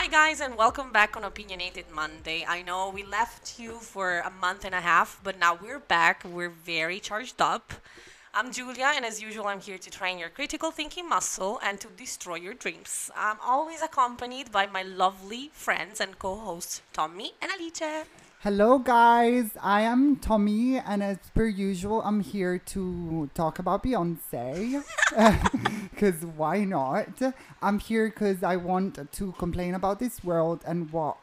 Hi, guys, and welcome back on Opinionated Monday. I know we left you for a month and a half, but now we're back. We're very charged up. I'm Julia, and as usual, I'm here to train your critical thinking muscle and to destroy your dreams. I'm always accompanied by my lovely friends and co hosts, Tommy and Alice. Hello, guys. I am Tommy, and as per usual, I'm here to talk about Beyonce. Because why not? I'm here because I want to complain about this world and what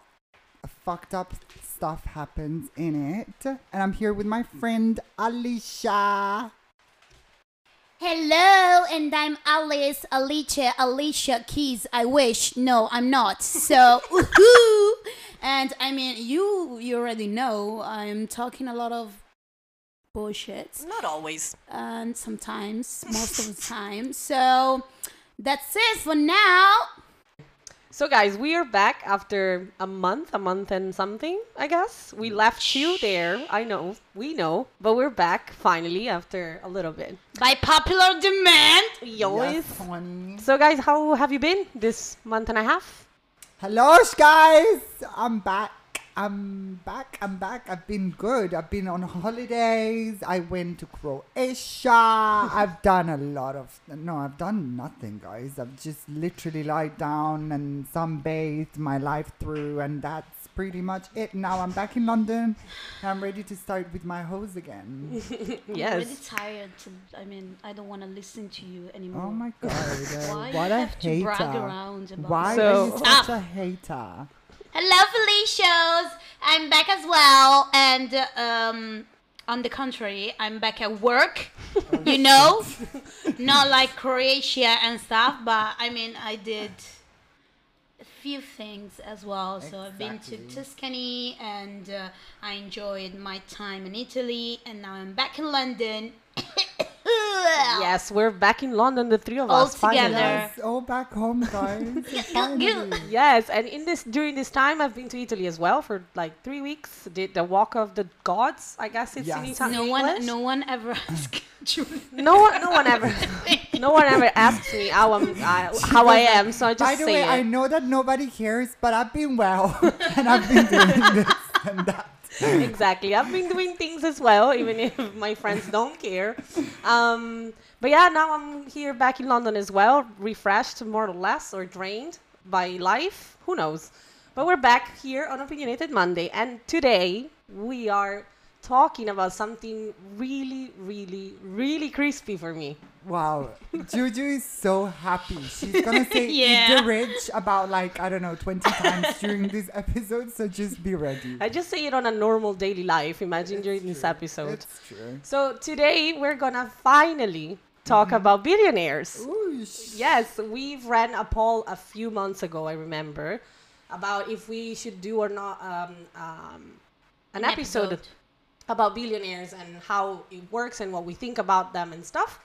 fucked up stuff happens in it. And I'm here with my friend Alicia. Hello, and I'm Alice, Alicia, Alicia Keys. I wish. No, I'm not. So, woohoo! And I mean, you you already know I'm talking a lot of bullshit, Not always. and sometimes, most of the time. So, that's it for now. So, guys, we are back after a month, a month and something, I guess. We left you there. I know, we know, but we're back finally after a little bit. By popular demand. Yours. Yes. So, guys, how have you been this month and a half? Hello, guys. I'm back. I'm back. I'm back. I've been good. I've been on holidays. I went to Croatia. I've done a lot of. No, I've done nothing, guys. I've just literally lied down and sunbathed my life through, and that's pretty much it. Now I'm back in London. And I'm ready to start with my hose again. Yes. I'm really tired. To, I mean, I don't want to listen to you anymore. Oh my god! uh, Why what you a have to hater! brag around about Why So- are you such Stop. a hater? Hello, Felicios. I'm back as well, and um, on the contrary, I'm back at work. you know, not like Croatia and stuff, but I mean, I did a few things as well. So I've been to Exactly. Tuscany, and uh, I enjoyed my time in Italy, and now I'm back in London. Yes, we're back in London, the three of All us. finally. together. Yes, all back home, guys. Yes, and in this during this time, I've been to Italy as well for like three weeks. Did the Walk of the Gods? I guess it's in Yes. Ita- No English. one, no one ever asked Julie. no one, no one ever, no one ever asks me how I'm, I, how I am. So I just By the say way, it. I know that nobody cares, but I've been well, and I've been doing this and that. exactly. I've been doing things as well, even if my friends don't care. Um, but yeah, now I'm here back in London as well, refreshed more or less, or drained by life. Who knows? But we're back here on Opinionated Monday, and today we are talking about something really, really, really crispy for me. Wow, Juju is so happy. She's gonna say "eat Yeah. the rich" about like I don't know twenty times during this episode. So just be ready. I just say it on a normal daily life. Imagine during this episode. It's true. So today we're gonna finally talk about billionaires. Ooh, sh- Yes, we've ran a poll a few months ago, I remember, about if we should do or not um, um, an, An episode, episode. About billionaires and how it works and what we think about them and stuff.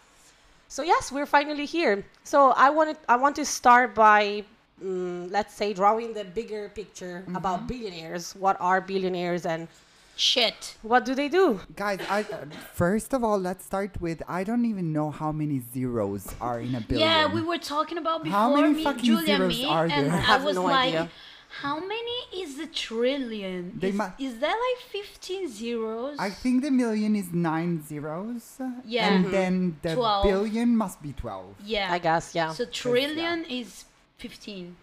So yes, we're finally here. So I wanted, I want to start by, mm, let's say, drawing the bigger picture about billionaires. What are billionaires and Shit. what do they do? Guys, I, first of all, let's start with I don't even know how many zeros are in a billion. Yeah, we were talking about before How many me, fucking Julia, and zeros me, are and there? I I, have was no like, idea. How many is a trillion? They is, mu- is that like 15 zeros? I think the million is nine zeros. Yeah. And Mhm. then the 12. billion must be 12. yeah. I guess, yeah. So trillion is 15,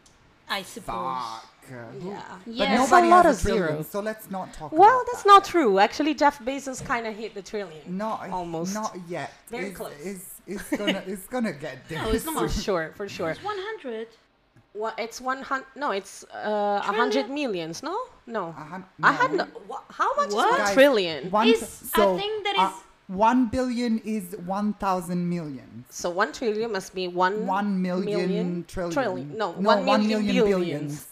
I suppose. Fuck. Who- yeah. But Yeah. Nobody a lot has of a trillion, zeros. so let's not talk Well, about that's that. not true. Actually, Jeff Bezos kind of hit the trillion. Not Almost. Not yet. Very it's, close. It's, it's gonna it's gonna get there. Oh, it's For not. sure, for sure. It's 100. Well, it's one hundred. No, it's uh, a hundred millions. No, no. A hun- I had no. no. wha- How much what? is one trillion? One Is- t- I so, think that uh, is- one billion is one thousand million. So one trillion must be one. One million, million trillion. trillion. No, no one one million million billions. billions.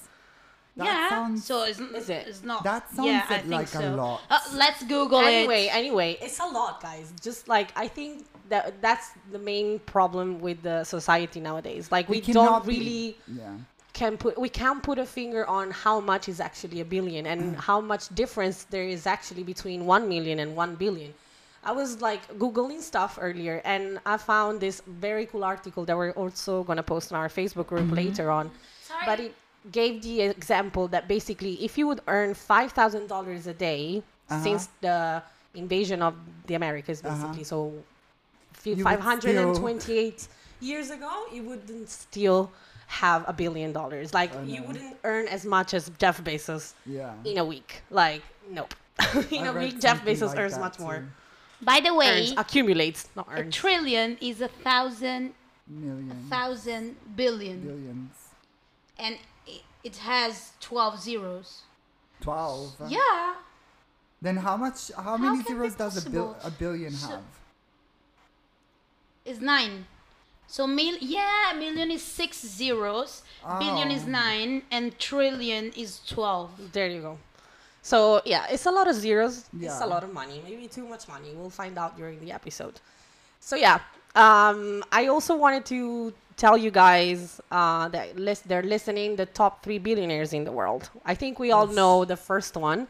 That yeah. sounds so it's, Is it? it's not. That sounds yeah, I like- think a lot. Uh, let's Google Anyway, it. anyway, it's a lot, guys. Just like I think that that's the main problem with the society nowadays. Like we, cannot don't be- really Yeah. can put we can't put a finger on how much is actually a billion and how much difference there is actually between 1 million and 1 billion i was like googling stuff earlier and i found this very cool article that we're also going to post on our facebook group later on Sorry. but it gave the example that basically if you would earn five thousand dollars a day Uh-huh. since the invasion of the Americas, Uh-huh. basically, so You five hundred and twenty-eight years ago, you wouldn't still have a billion dollars. Like you wouldn't earn as much as Jeff Bezos Yeah. in a week. Like nope. in I a week, Jeff Bezos like earns that much more. By the way, Earns, accumulates, not earns. a trillion is a thousand a Million. thousand billion, Billions. and it, it has twelve zeros. 12. Yeah. Then how much, how many zeros does a, bil- a billion So- have? Is nine. So mil yeah, million is six zeros, billion is Oh. nine, and trillion is twelve. There you go. So yeah, it's a lot of zeros. It's a lot of money. Maybe too much money. We'll find out during the episode. So yeah, um, I also wanted to tell you guys uh, that lis- they're listening the top three billionaires in the world. I think we all know the first one.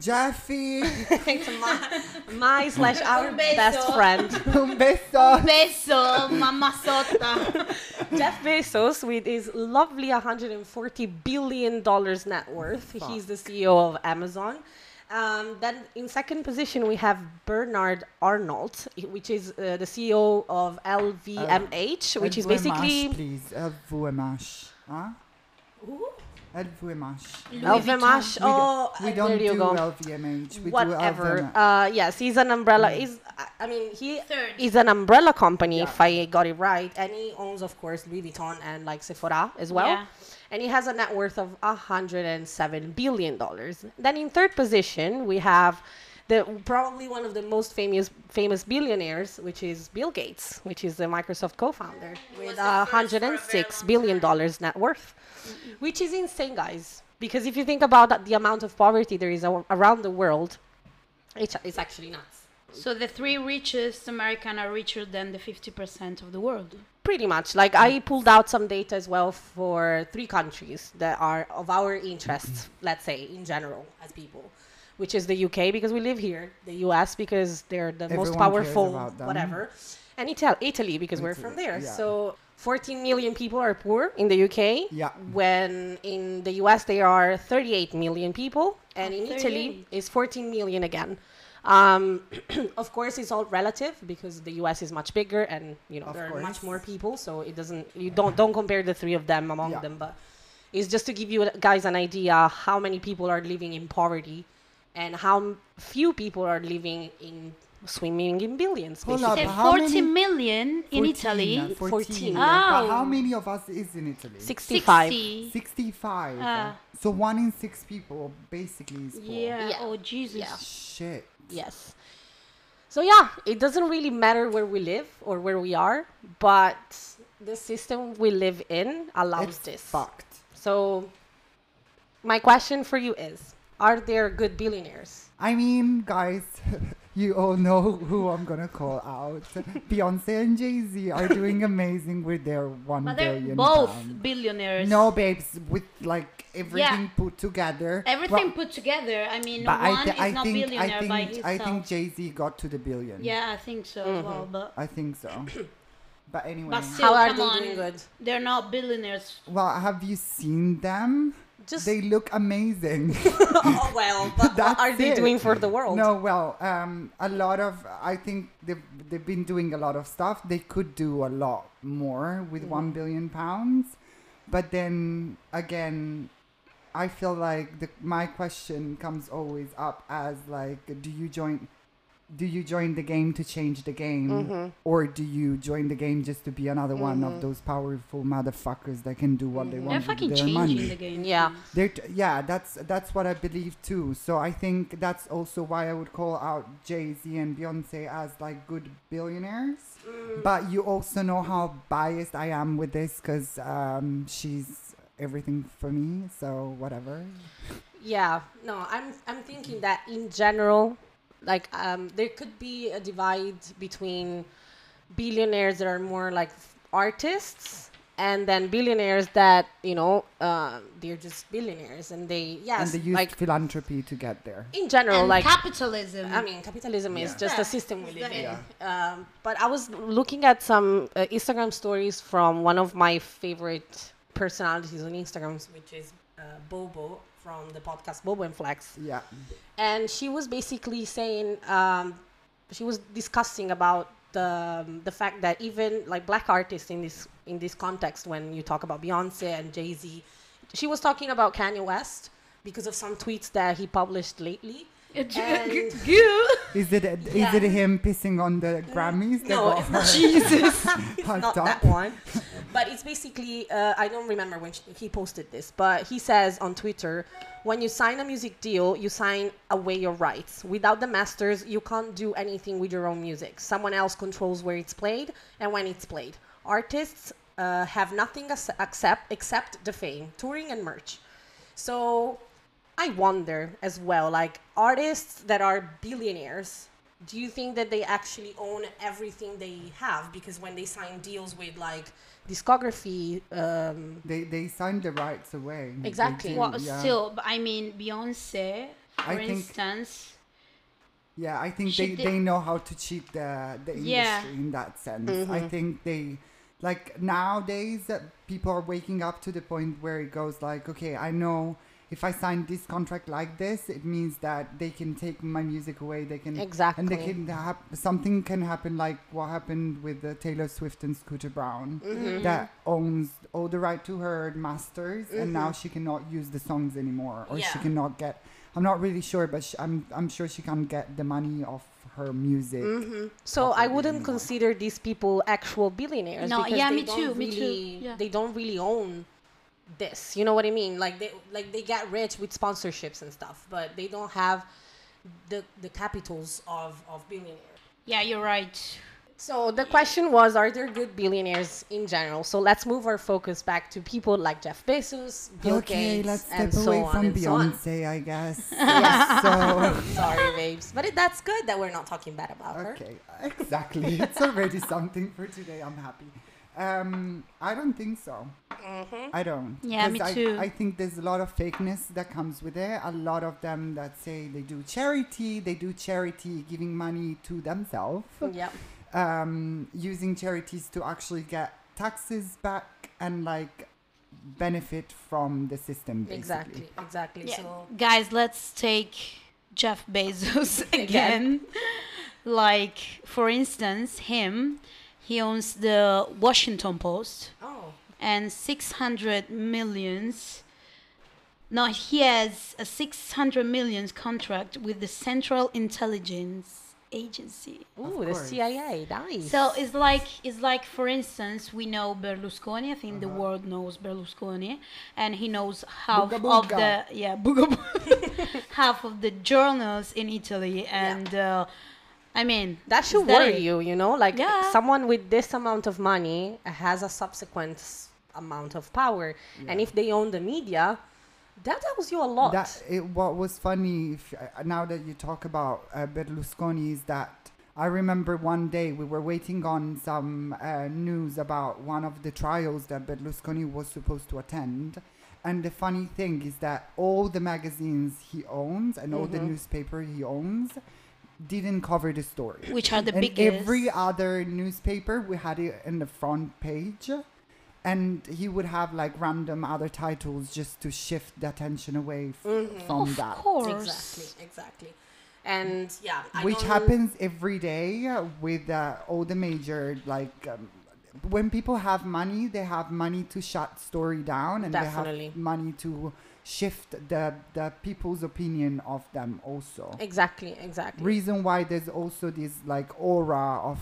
Jeffy, It's my, my slash our best friend, un beso. Beso, mamma sota. Jeff Bezos, with his lovely 140 billion dollars net worth. He's the CEO of Amazon. Um, then in second position we have Bernard Arnault, which is uh, the CEO of LVMH, which is basically please. LVMH. Huh? Who? LVMH. LVMH. We, Oh, do, we uh, don't there you do go. LVMH. We Whatever. do Uh, yes, he's an umbrella. He's, I- I mean, he Third. is an umbrella company, Yeah. if I got it right, and he owns, of course, Louis Vuitton and like Sephora as well. Yeah. And he has a net worth of 107 billion dollars. Then in third position, we have the probably one of the most famous famous billionaires, which is Bill Gates, which is the Microsoft co-founder with the first for a very 106 long billion dollars net worth, which is insane, guys. Because if you think about that, the amount of poverty there is a- around the world, it's, it's actually nuts. So the three richest American are richer than the 50% of the world. Pretty much. Like I pulled out some data as well for three countries that are of our interests, mm-hmm. let's say in general as people, which is the UK because we live here, the US because they're the most Everyone cares powerful, whatever, and Ital- Italy because we're from there. yeah. So 14 million people are poor in the UK. Yeah. When in the US there are 38 million people, and in Italy it's 14 million again. Um, of course, it's all relative because the U.S. is much bigger, and you know Of there are much more people. So it doesn't you don't don't compare the three of them among Yeah. them. But it's just to give you guys an idea how many people are living in poverty, and how few people are living in swimming in billions. Hold basically. up. Say how 40 many- million in 14, Italy. uh, 14. 14. yeah. But Oh. how many of us is in Italy? 65. 60. 65. Ah. so one in six people basically is poor. Yeah. Yeah. Oh, Jesus. Yeah. Shit. Yes. So yeah, it doesn't really matter where we live or where we are, but the system we live in allows It's this. fucked. So my question for you is, are there good billionaires? I mean, guys, you all know who I'm gonna call out. Beyonce and Jay Z are doing amazing with their one But they're billion both pound. billionaires. No, babes, with like everything put together. Everything Well, put together. I mean, but one I, thi- is I not think billionaire I by think himself. I think Jay Z got to the billion. yeah, I think so as well. Mm-hmm. But, I think so. But anyway, but still, How are come they on. doing good? They're not billionaires. well, have you seen them? Just They look amazing. oh well, but what are they it. doing for the world? No, well, um, a lot of I think they've they've been doing a lot of stuff. They could do a lot more with Mm-hmm. one billion pounds, but then again, I feel like the my question comes always up as like, do you join? Do you join the game to change the game, Mm-hmm. or do you join the game just to be another one of those powerful motherfuckers that can do what they They're want with fucking their changing money? the game. Yeah. They're t- yeah, that's that's what I believe too. So I think that's also why I would call out Jay Z and Beyonce as like good billionaires. But you also know how biased I am with this because um, she's everything for me. So whatever. Yeah, no, I'm I'm thinking that in general, like um, there could be a divide between billionaires that are more like artists and then billionaires that you know uh, they're just billionaires and they yes and they used like philanthropy to get there. in general And like capitalism. I mean, capitalism is just Yeah. a system we live in. Yeah. Um, but I was looking at some uh, Instagram stories from one of my favorite personalities on Instagram, which is uh, Bobo from the podcast Bobo and Flex. Yeah. and she was basically saying um, she was discussing about the um, the fact that even like black artists in this in this context when you talk about Beyonce and Jay Z, she was talking about Kanye West because of some tweets that he published lately. And- Is it is Yeah. it him pissing on the Grammys? No, got it's not her Jesus. it's not that one. But it's basically, uh, I don't remember when sh he posted this, but he says on Twitter, when you sign a music deal, you sign away your rights. Without the masters, you can't do anything with your own music. Someone else controls where it's played and when it's played. Artists uh, have nothing accept, except the fame, touring and merch. So I wonder as well, like artists that are billionaires, do you think that they actually own everything they have? Because when they sign deals with like discography, um, They they signed the rights away. Exactly. do, Well, yeah. still, I mean, Beyonce, for I think- instance. Yeah, I think they, did- they know how to cheat the the industry Yeah. in that sense. Mm-hmm. I think they like nowadays uh, people are waking up to the point where it goes like, okay, I know if I sign this contract like this, it means that they can take my music away. They can exactly, and they can hap- something can happen like what happened with uh, Taylor Swift and Scooter Braun Mm-hmm. that owns all the right to her masters, and now she cannot use the songs anymore, or she Mm-hmm. Cannot get. I'm not really sure, but sh- I'm I'm sure she can't get the money off her music. Mm-hmm. so I wouldn't anymore. consider these people actual billionaires. No, yeah, me don't too, me too, really- yeah. They don't really own this. You know what I mean? Like they like they get rich with sponsorships and stuff, but they don't have the the capitals of of billionaires. Yeah, you're right. So the question was, are there good billionaires in general? So let's move our focus back to people like Jeff Bezos, Bill okay, Gates, let's and step so away on from and so on. Beyonce, I guess. Yes. so Sorry, babes, but it, that's good that we're not talking bad about her. okay, exactly. It's already something for today. I'm happy. Um, I don't think so. I don't. Yeah, 'Cause me I, too. I think there's a lot of fakeness that comes with it. A lot of them that say they do charity, they do charity giving money to themselves, Yeah. um, using charities to actually get taxes back and like benefit from the system. Basically. Exactly. Exactly. Yeah. So Guys, let's take Jeff Bezos again. like, for instance, him, he owns the Washington Post oh. and 600 millions. No, he has a 600 millions contract with the Central Intelligence Agency. Ooh, the. CIA. Nice. So it's like it's like for instance we know Berlusconi. I think the world knows Berlusconi, and he knows half Booga of the yeah booga boo- half of the journals in Italy, and uh, I mean that should that worry it? you, you know? Like Yeah. someone with this amount of money has a subsequent amount of power. And if they own the media, that tells you a lot. That it, what was funny if, uh, now that you talk about uh, Berlusconi is that I remember one day we were waiting on some uh, news about one of the trials that Berlusconi was supposed to attend. And the funny thing is that all the magazines he owns and all the Mhm. newspaper he owns didn't cover the story. which are the and biggest. every other newspaper we had it in the front page and he would have like random other titles just to shift the attention away f- Mhm. from of that Of course. Exactly, exactly. And yeah, I which don't- happens every day with uh, all the major like um, when people have money they have money to shut story down and Definitely. they have money to shift the the people's opinion of them also Exactly, exactly. reason why there's also this like aura of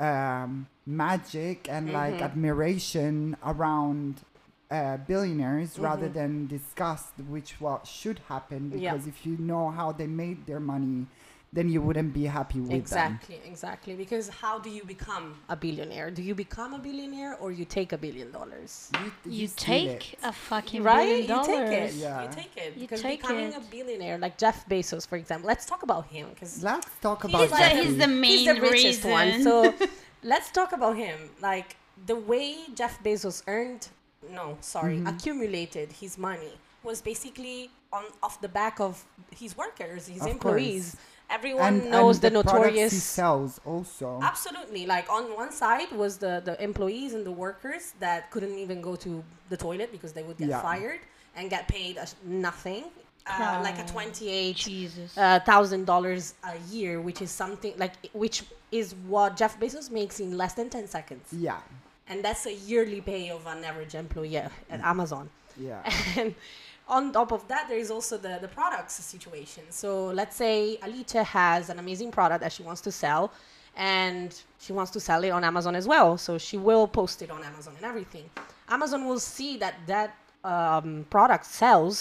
um, magic and like Mhm. admiration around uh, billionaires rather Mhm. than disgust, which what should happen Yeah. because if you know how they made their money, then you wouldn't be happy with them. Exactly, exactly. Because how do you become a billionaire? Do you become a billionaire or you take a billion dollars? You steal take it. a fucking Right? billion You dollars. take it. Yeah. You take it. You Because take becoming it. a billionaire, like Jeff Bezos, for example, let's talk about him. Because Let's talk about He's the, Jeffrey. he's the main he's the richest reason. one. So let's talk about him. Like the way Jeff Bezos earned, no, sorry, Mm-hmm. accumulated his money was basically on off the back of his workers, his Of employees. Everyone and, knows and the, the he notorious sells also. Absolutely. Like on one side was the the employees and the workers that couldn't even go to the toilet because they would get Yeah. fired and get paid as nothing, uh, like a twenty-eight thousand uh, dollars a year, which is something like which is what Jeff Bezos makes in less than ten seconds, Yeah, and that's a yearly pay of an average employee at Amazon. yeah. And on top of that, there is also the, the products situation. So let's say Alice has an amazing product that she wants to sell and she wants to sell it on Amazon as well. So she will post it on Amazon and everything. Amazon will see that that um, product sells.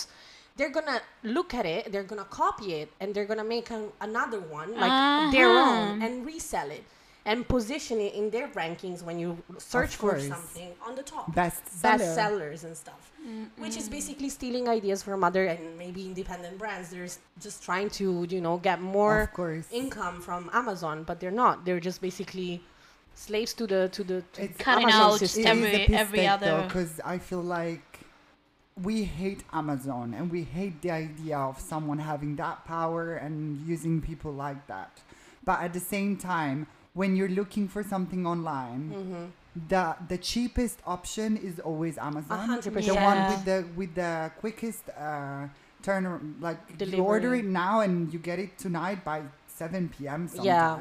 They're gonna look at it, they're gonna copy it, and they're gonna make an, another one like their own Uh-huh. and resell it and position it in their rankings when you search for something on the top Best best seller. sellers and stuff which is basically stealing ideas from other and maybe independent brands they're just trying to you know get more Of course. income from amazon but they're not they're just basically slaves to the to the to It's- Cutting amazon out system. Every- a piss every take, other- because I feel like we hate Amazon and we hate the idea of someone having that power and using people like that. But at the same time, when you're looking for something online, Mm-hmm. the the cheapest option is always Amazon. hundred The percent. one with the with the quickest uh, turn like you order it now and you get it tonight by 7 p.m. Yeah.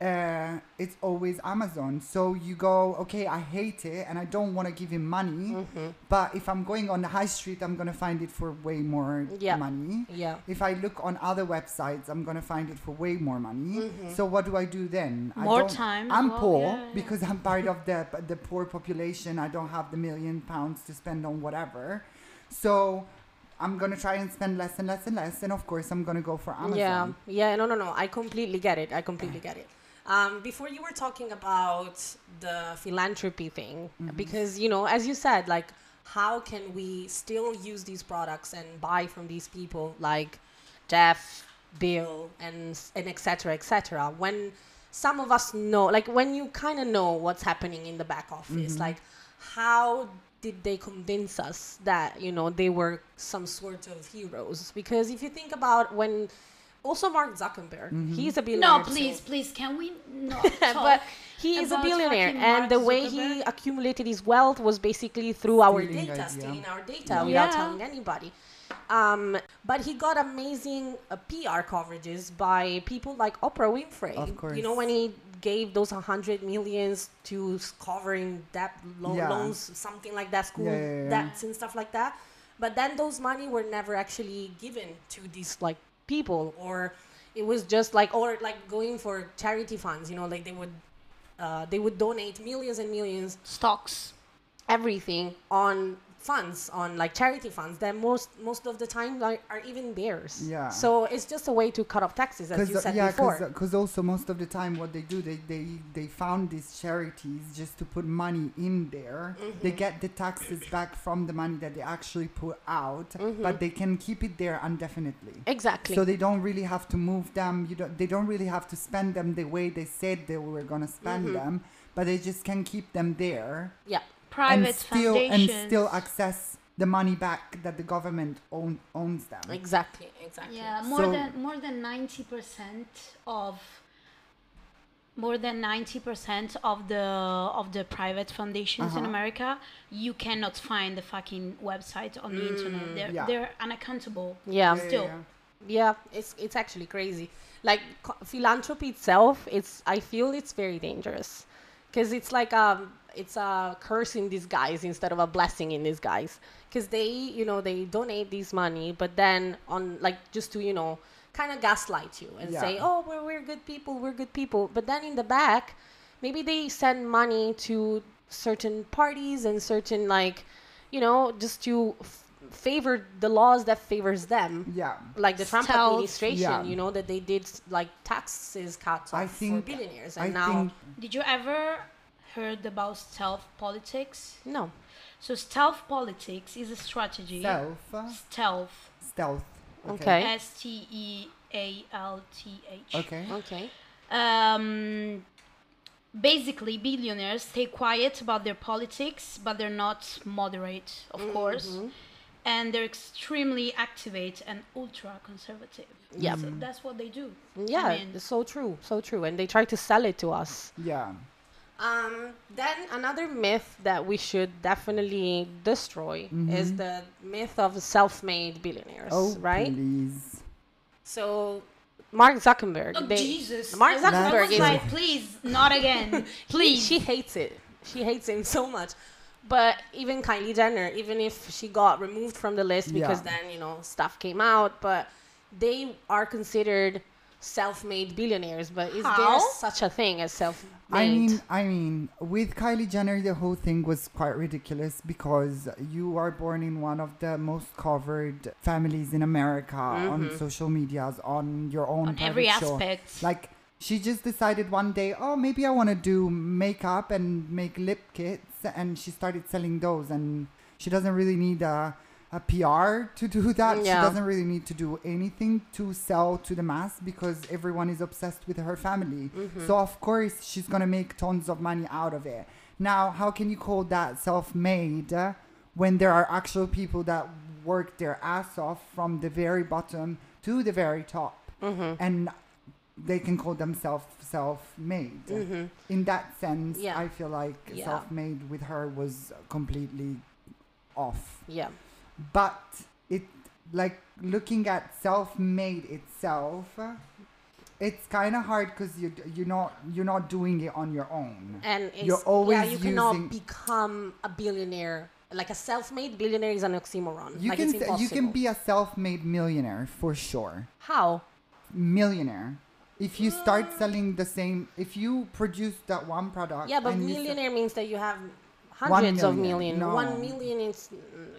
Uh, it's always Amazon. So you go, okay, I hate it and I don't want to give him money, Mm-hmm. but if I'm going on the high street, I'm gonna find it for way more Yeah. money. yeah If I look on other websites, I'm gonna find it for way more money. Mm-hmm. So what do I do then? I More time I'm well, poor yeah, yeah. because I'm part of the the poor population. I don't have the million pounds to spend on whatever. So I'm gonna try and spend less and less and less. And of course, I'm gonna go for Amazon. Yeah, yeah, no, no, no. I completely get it. I completely get it. Um, before you were talking about the philanthropy thing, Mm-hmm. because you know, as you said, like, how can we still use these products and buy from these people like Jeff, Bill, and and etc. etc. When some of us know, like, when you kind of know what's happening in the back office, Mm-hmm. like, how did they convince us that you know they were some sort of heroes? Because if you think about when also Mark Zuckerberg, Mm-hmm. he's a billionaire. No, too. please, please, can we not but he is a billionaire, and Mark the way he accumulated his wealth was basically through our Stealing data, idea. stealing our data without Yeah. telling anybody. Um, but he got amazing uh, PR coverages by people like Oprah Winfrey. Of course. You know when he gave those hundred millions to covering debt lo- Yeah. loans, something like that, school Yeah, yeah, yeah. debts and stuff like that. But then those money were never actually given to these like people, or it was just like or like going for charity funds. You know, like they would uh, they would donate millions and millions stocks? everything on funds on like charity funds that most most of the time are, are even theirs Yeah. so it's just a way to cut off taxes as you said yeah, before because also most of the time what they do, they they they found these charities just to put money in there. Mm-hmm. They get the taxes back from the money that they actually put out, Mm-hmm. but they can keep it there indefinitely. exactly So they don't really have to move them. You don't. They don't really have to spend them the way they said they were gonna spend Mm-hmm. them, but they just can keep them there yeah Private and still foundations. and still access the money back that the government own, owns them. exactly exactly Yeah, more So- than more than ninety percent of more than ninety percent of the of the private foundations in Uh-huh. America, you cannot find the fucking website on the internet. They're Yeah. they're unaccountable. yeah Yeah, still. yeah, yeah it's it's actually crazy like co- philanthropy itself it's i feel it's very dangerous because it's like um it's a curse in disguise instead of a blessing in disguise because they you know they donate this money but then on like just to you know kind of gaslight you and say oh we're, we're good people we're good people but then in the back maybe they send money to certain parties and certain like you know just to f- favor the laws that favors them yeah. like the Trump Stealth. administration, Yeah. you know, that they did like taxes cuts off for billionaires, and I now think Did you ever heard about stealth politics? no, So stealth politics is a strategy. self uh, Stealth. stealth. Okay. S T E A L T H. Okay. okay, um, basically billionaires stay quiet about their politics but they're not moderate of course and they're extremely activate and ultra conservative. Yeah. So that's what they do. Yeah, I mean, it's so true, so true. And they try to sell it to us. Yeah. Um, then another myth that we should definitely destroy is the myth of self-made billionaires, Oh, right? please. So Mark Zuckerberg, oh, they- Jesus. Mark I was- I Zuckerberg is like, please, not again. Please. she hates it. She hates him so much. But even Kylie Jenner, even if she got removed from the list because Yeah. then, you know, stuff came out, but they are considered self-made billionaires. But is there such a thing as self-made? I mean, I mean, with Kylie Jenner, the whole thing was quite ridiculous because you are born in one of the most covered families in America on mm-hmm. social medias, on your own On every show. aspect. Like she just decided one day, oh, maybe I want to do makeup and make lip kits, and she started selling those. And she doesn't really need a, a PR to do that. She doesn't really need to do anything to sell to the mass because everyone is obsessed with her family. So of course she's gonna make tons of money out of it. Now, how can you call that self-made uh, when there are actual people that work their ass off from the very bottom to the very top? and they can call themselves self-made. In that sense, Yeah. I feel like Yeah. self-made with her was completely off. yeah. But it, like looking at self-made itself, it's kind of hard because you you're not you're not doing it on your own. And it's, You're always yeah, you cannot using- become a billionaire. Like a self-made billionaire is an oxymoron. You like can you can be a self-made millionaire for sure. How? Millionaire. If you start mm. selling the same, if you produce that one product, Yeah, but and you se- millionaire means that you have hundreds of million. million. No. One million is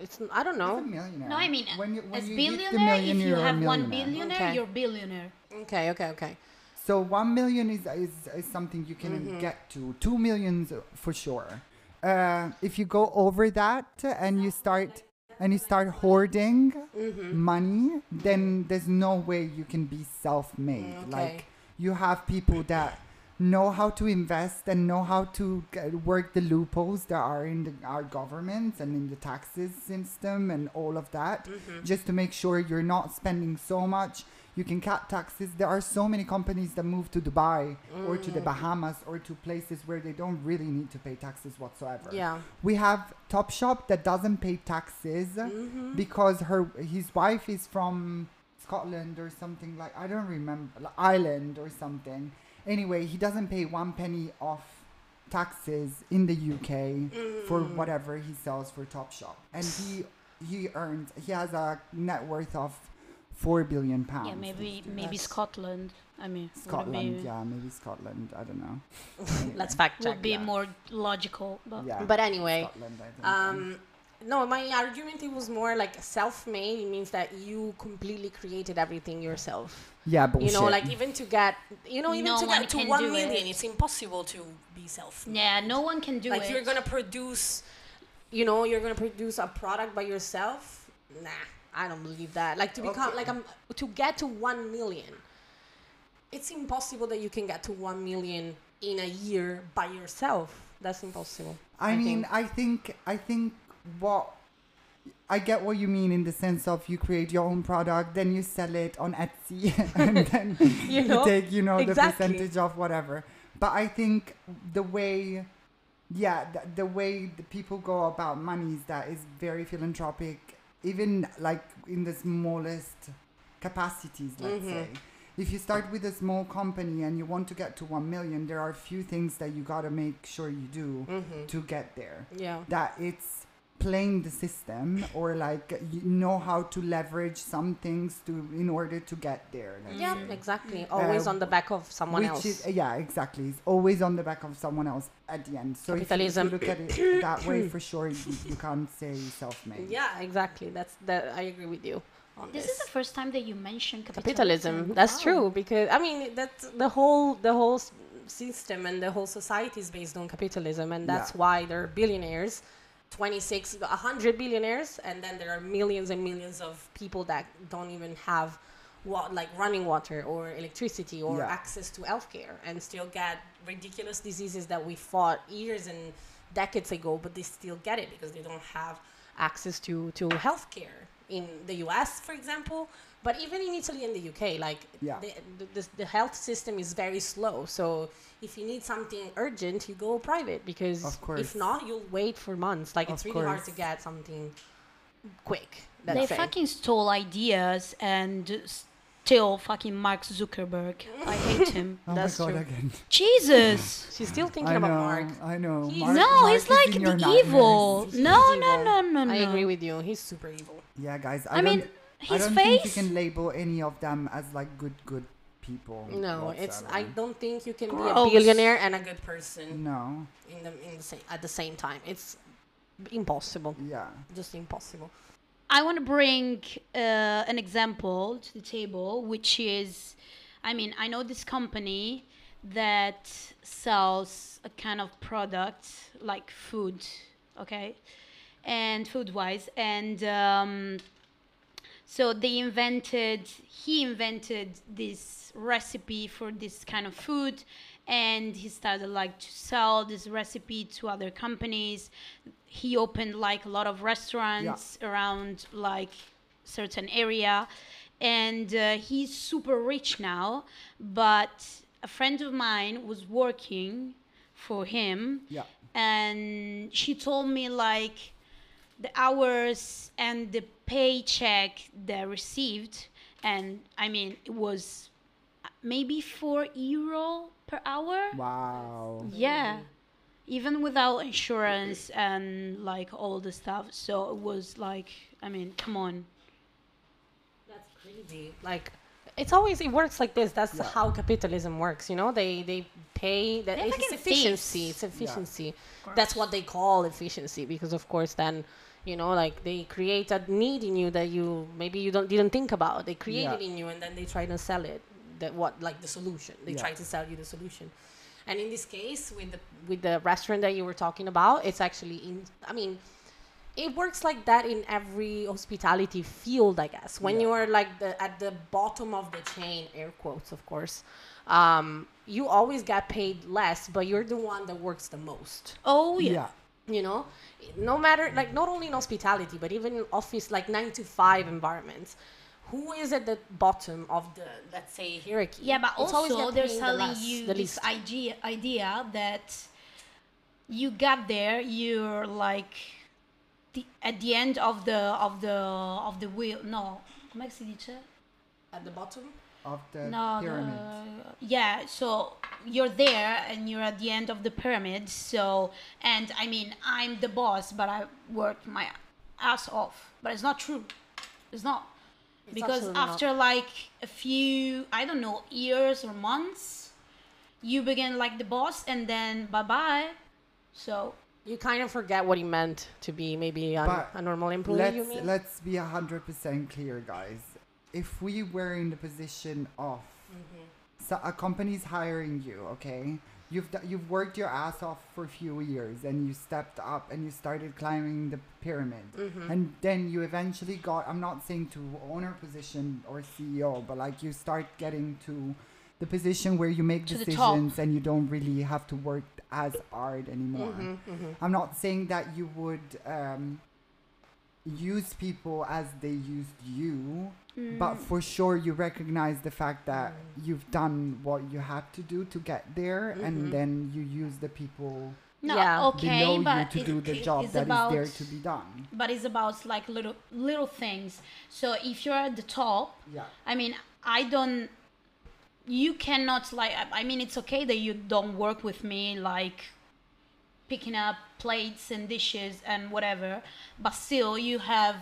it's I don't It's a know. millionaire. No, I mean, when you, when as you billionaire, if million, you you're have one billionaire, Okay. you're billionaire. Okay, okay, okay. So one million is is, is something you can Mm-hmm. get to. Two millions uh, for sure. Uh, if you go over that and you start and you start hoarding Mm-hmm. money, then there's no way you can be self-made. Mm, okay. Like you have people that know how to invest and know how to work the loopholes that are in the, our governments and in the taxes system and all of that Mm-hmm. just to make sure you're not spending so much you can cut taxes there are so many companies that move to dubai or to Mm. the bahamas or to places where they don't really need to pay taxes whatsoever Yeah. we have topshop that doesn't pay taxes Mm-hmm. because her his wife is from scotland or something like i don't remember like ireland or something anyway he doesn't pay one penny off taxes in the uk for Mm. whatever he sells for topshop and he he earns he has a net worth of four billion pounds Yeah, maybe maybe That's- Scotland. I mean, scotland be, yeah maybe scotland i don't know Let's fact check. would be yeah. more logical. But yeah But anyway, scotland i think um, no, my argument it was more like self-made. It means that you completely created everything yourself. yeah bullshit. You know, like even to get, you know, even No to one get to can one do it. million, it's impossible to be self. Made. Yeah, no one can do like it. Like you're gonna produce you know you're gonna produce a product by yourself nah i don't believe that like to become Okay. like um, to get to 1 million it's impossible that you can get to 1 million in a year by yourself that's impossible I, mean, think. I think I think what I get what you mean in the sense of you create your own product, then you sell it on Etsy, and then You know? take you know Exactly. the percentage of whatever. But I think the way, yeah, the, the way the people go about money is that is very philanthropic, even like in the smallest capacities. Let's Mhm. say. If you start with a small company and you want to get to 1 million, there are a few things that you got to make sure you do Mhm. to get there. yeah That it's playing the system or like you know how to leverage some things to in order to get there. yeah say. exactly always Uh, on the back of someone Which else is yeah, exactly. It's always on the back of someone else at the end. So if you- if Capitalism. you look at it that way, for sure, you, you can't say self-made. yeah exactly that's that i agree with you on this this is the first time that you mentioned capitalism capitalism. that's Wow. true because i mean that the whole the whole system and the whole society is based on capitalism and that's Yeah. why there are billionaires 26 100 billionaires and then there are millions and millions of people that don't even have what like running water or electricity or Yeah. access to healthcare and still get ridiculous diseases that we fought years and decades ago but they still get it because they don't have access to to healthcare in the US, for example. But even in Italy and the UK, like Yeah. the, the, the, the health system is very slow. So if you need something urgent, you go private because Of course. if not, you'll wait for months. Like it's Of really hard to get something quick. Let's They say. fucking stole ideas and still fucking Mark Zuckerberg. I hate him. Oh That's my god, true. again. Jesus. She's still thinking I know, about Mark. I know. He's- Mark- no, Mark he's like the evil. He's No, evil. no, no, no, no. I agree with you. He's super evil. Yeah, guys. I, I mean, don't, I don't think you can label any of them as like good, good people. No, it's. I don't think you can be a billionaire and a good person No. in the in the same at the same time. It's impossible. Yeah. Just impossible. I want to bring uh, an example to the table, which is, I mean, I know this company that sells a kind of product like food, okay, and food wise, and um, so they invented, he invented this recipe for this kind of food, and he started like to sell this recipe to other companies. He opened like a lot of restaurants around like certain area, and uh, he's super rich now. But a friend of mine was working for him, Yeah. and she told me like the hours and the paycheck they received and i mean it was maybe four euro per hour Wow. yeah even without insurance and like all the stuff so it was like i mean come on That's crazy. Like it's always it works like this. That's Yeah. how capitalism works. You know, they they pay that They're it's efficiency. thieves. It's efficiency. That's what they call efficiency because of course then. You know, like they create a need in you that you maybe you don't didn't think about. They create Yeah. it in you, and then they try to sell it. That what like the solution. They Yeah. try to sell you the solution. And in this case, with the with the restaurant that you were talking about, it's actually in. I mean, it works like that in every hospitality field, I guess. When Yeah. you are like the at the bottom of the chain, air quotes, of course, um, you always get paid less, but you're the one that works the most. oh yeah, Yeah. You know, no matter like not only in hospitality, but even in office like nine to five environments. Who is at the bottom of the let's say hierarchy? Yeah, but It's also they're the selling less- you the this idea idea that you got there, you're like the, at the end of the of the of the wheel. No, come si dice? at the bottom. Of the No, pyramid. the, yeah. So you're there and you're at the end of the pyramid. So and I mean I'm the boss, but I worked my ass off. But it's not true. It's not It's because absolutely not. after like a few I don't know years or months, you begin like the boss, and then bye bye. So You kind of forget what he meant to be maybe um, a, a normal employee. Let's mean? let's be hundred percent clear, guys. If we were in the position of Mm-hmm. so a company's hiring you, okay? You've you've worked your ass off for a few years, and you stepped up and you started climbing the pyramid, Mm-hmm. and then you eventually got. I'm not saying to owner position or CEO, but like you start getting to the position where you make To decisions and you don't really have to work as hard anymore. Mm-hmm, I'm not saying that you would um, use people as they used you, but mm. for sure you recognize the fact that mm. you've done what you have to do to get there, and mm-hmm. then you use the people no, Yeah. okay, below you but to it- do the job is that is about there to be done. but it's about like little little things. So if you're at the top, Yeah. I mean, I don't. You cannot like. I- I mean, it's okay that you don't work with me like picking up plates and dishes and whatever, but still, you have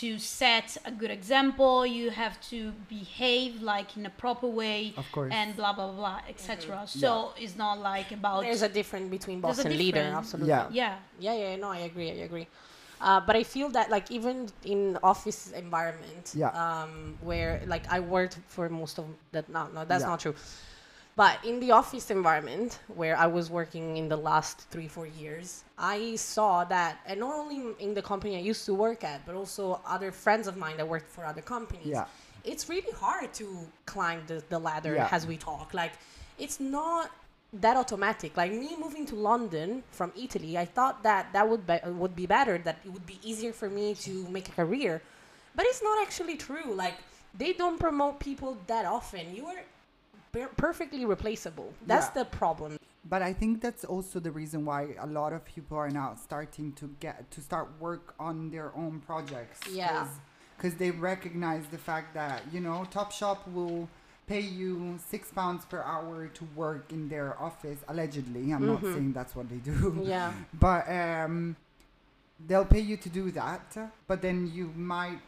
to set a good example. You have to behave like in a proper way, Of course. and blah blah blah, etc. So it's not like about There's a difference between boss There's a and leader. Absolutely. Yeah. yeah. Yeah, yeah, no, I agree, I agree. Uh, but I feel that like even in office environment, Yeah. um, where like I worked for most of that. No, no, that's Yeah. not true. But in the office environment where I was working in the last three, four years, I saw that, and not only in the company I used to work at, but also other friends of mine that worked for other companies. Yeah. It's really hard to climb the, the ladder Yeah. as we talk. Like, it's not that automatic. Like me moving to London from Italy, I thought that that would be, would be better. That it would be easier for me to make a career, but it's not actually true. Like they don't promote people that often. You are per- perfectly replaceable. That's Yeah. the problem. But I think that's also the reason why a lot of people are now starting to get to start work on their own projects. Yeah. Because they recognize the fact that you know Topshop will pay you six pounds per hour to work in their office. Allegedly, I'm not saying that's what they do. Yeah. But um, they'll pay you to do that. But then you might,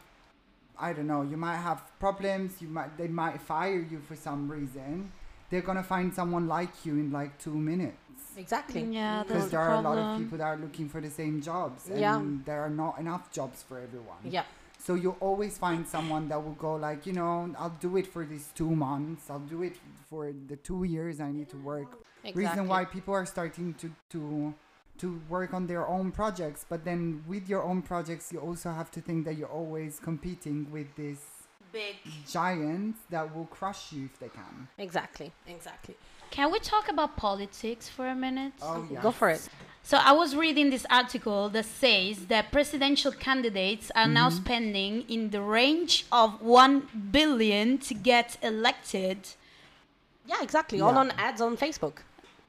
I don't know, you might have problems. You might they might fire you for some reason. They're gonna find someone like you in like two minutes. Exactly. Yeah, that's Because the there are a lot of people that are looking for the same jobs, and Yeah. there are not enough jobs for everyone. Yeah. So you always find someone that will go like, you know, I'll do it for these two months. I'll do it for the two years I need to work. Exactly. Reason why people are starting to to to work on their own projects, but then with your own projects, you also have to think that you're always competing with these Big. giants that will crush you if they can. Exactly. Exactly. Can we talk about politics for a minute? Oh yeah. Go for it. So I was reading this article that says that presidential candidates are now Mm-hmm. spending in the range of 1 billion to get elected. Yeah, exactly. All on ads on Facebook.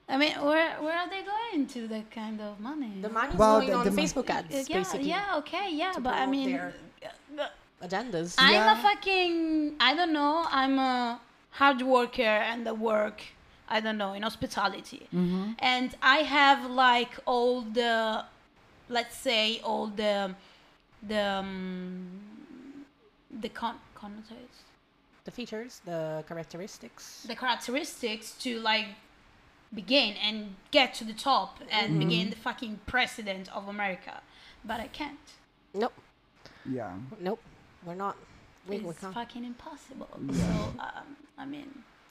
I mean, where where are they going to that kind of money? The money's Well, going the- on the mo- Facebook ads, Uh, yeah, basically. yeah, okay, yeah, but I mean, their- Agendas. I'm Yeah. a fucking I don't know. I'm a hard worker and I work I don't know in hospitality, Mm-hmm. and I have like all the, let's say all the, the um, the con connotates the features, the characteristics. the characteristics to like begin and get to the top and begin the fucking president of America, but I can't. Nope. Yeah. Nope. We're not. We, we it's can't. fucking impossible. So um, I mean,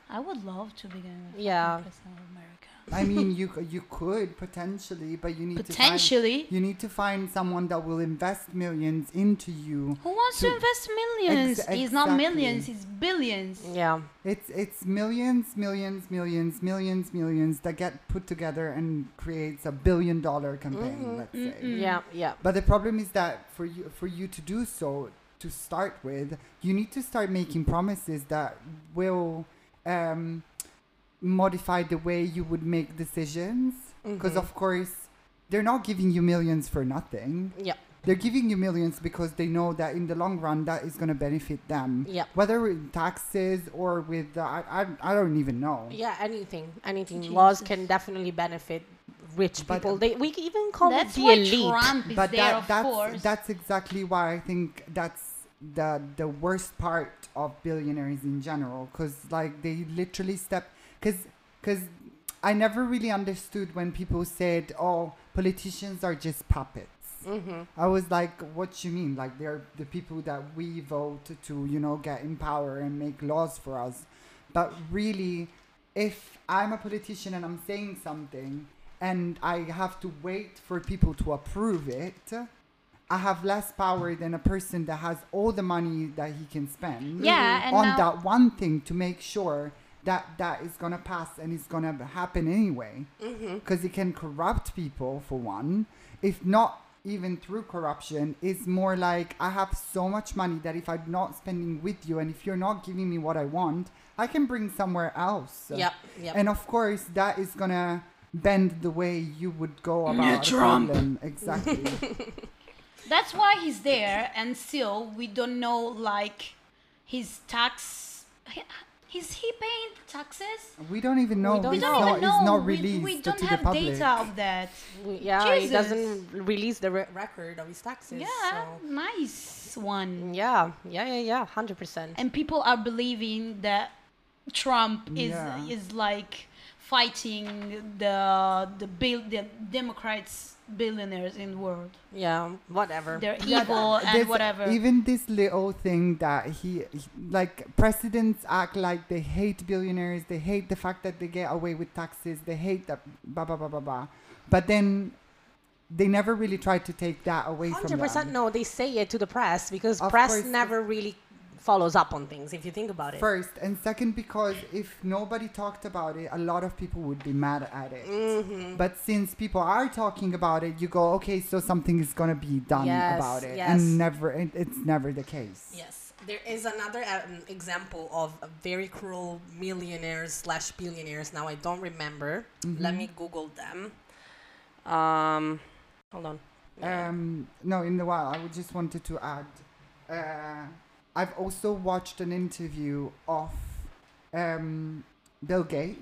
I would love to begin with Yeah. president of America. I mean, you you could potentially, but you need to Potentially. find, you need to find someone that will invest millions into you. Who wants to to- invest millions? Ex- it's not millions, it's billions. Yeah. It's it's millions, millions, millions, millions, millions that get put together and creates a billion dollar campaign. Let's say. Yeah. Yeah. But the problem is that for you for you to do so to start with, you need to start making promises that will um, modify the way you would make decisions. Because of course, they're not giving you millions for nothing. Yeah. They're giving you millions because they know that in the long run that is going to benefit them. Yeah. Whether with taxes or with uh, I, I I don't even know. Yeah. Anything. Anything. Laws can definitely benefit rich But- people. They we even call That's it the why elite. Trump is but there, that, of that's course. that's exactly why I think that's the the worst part of billionaires in general because like they literally step because because I never really understood when people said oh politicians are just puppets. Mm-hmm. I was like, what you mean? Like they're the people that we vote to, you know, get in power and make laws for us. But really, if I'm a politician and I'm saying something and I have to wait for people to approve it, I have less power than a person that has all the money that he can spend Yeah, on now- that one thing to make sure that that is gonna pass and it's gonna happen anyway mm-hmm. because it can corrupt people for one if not even through corruption it's more like i have so much money that if i'm not spending with you and if you're not giving me what i want i can bring somewhere else Yep. Yep. and of course that is gonna bend the way you would go about a Trump. problem exactly That's why he's there, and still we don't know like his tax. Is he paying taxes? we don't even know don't We don't not, even know. it's not We- released we, to don't the have public data of that. We- yeah. He doesn't release the re- record of his taxes. Yeah, so- nice one. Yeah. Yeah. Yeah. Yeah. Hundred percent. And people are believing that Trump is Yeah. is like fighting the the bill the Democrats billionaires in the world. Yeah. Whatever. They're Yeah, evil th- and this- whatever. Even this little thing that he, he- like, presidents act like they hate billionaires, they hate the fact that they get away with taxes, they hate that, blah, blah, blah, blah, blah. But then they never really try to take that away from Hundred percent. them. No, they say it to the press because Of press course. never really follows up on things if you think about it. First and second, because if nobody talked about it, a lot of people would be mad at it. Mm-hmm. But since people are talking about it, you go, okay, so something is gonna be done Yes, about it, yes. and never, it, it's never the case. Yes, there is another um, example of a very cruel millionaires slash billionaires. Now I don't remember. Let me Google them. Um, hold on. Um, no, in the while, I just wanted to add. Uh, I've also watched an interview of um, Bill Gates,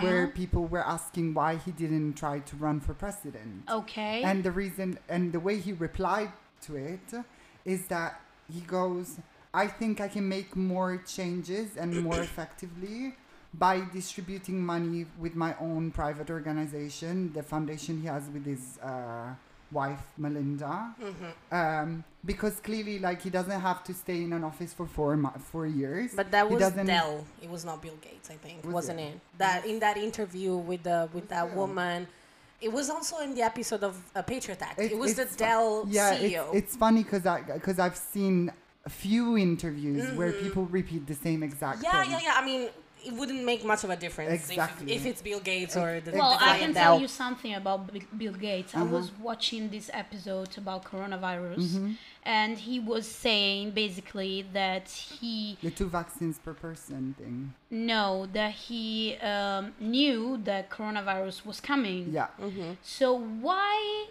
where people were asking why he didn't try to run for president. Okay. And the reason and the way he replied to it is that he goes, I think I can make more changes and more effectively by distributing money with my own private organization, the foundation he has with his uh, wife Melinda. Mm-hmm. Um, because clearly, like he doesn't have to stay in an office for four mo- four years. But that was doesn't- Dell. It was not Bill Gates, I think, Was wasn't it? it? That in that interview with the with that Dell. woman, it was also in the episode of uh, Patriot Act. It, It- was the Dell yeah, CEO. It's, it's funny because I because I've seen a few interviews where people repeat the same exact Mm-hmm. yeah, thing. yeah, yeah. I mean, it wouldn't make much of a difference Exactly. if, if it's Bill Gates or the. well, the I guy can in tell you something about Bill- Bill Gates. I uh-huh. was watching this episode about coronavirus, mm-hmm. and he was saying basically that he The two vaccines per person thing. No, that he um, knew that coronavirus was coming. Yeah. Mm-hmm. So why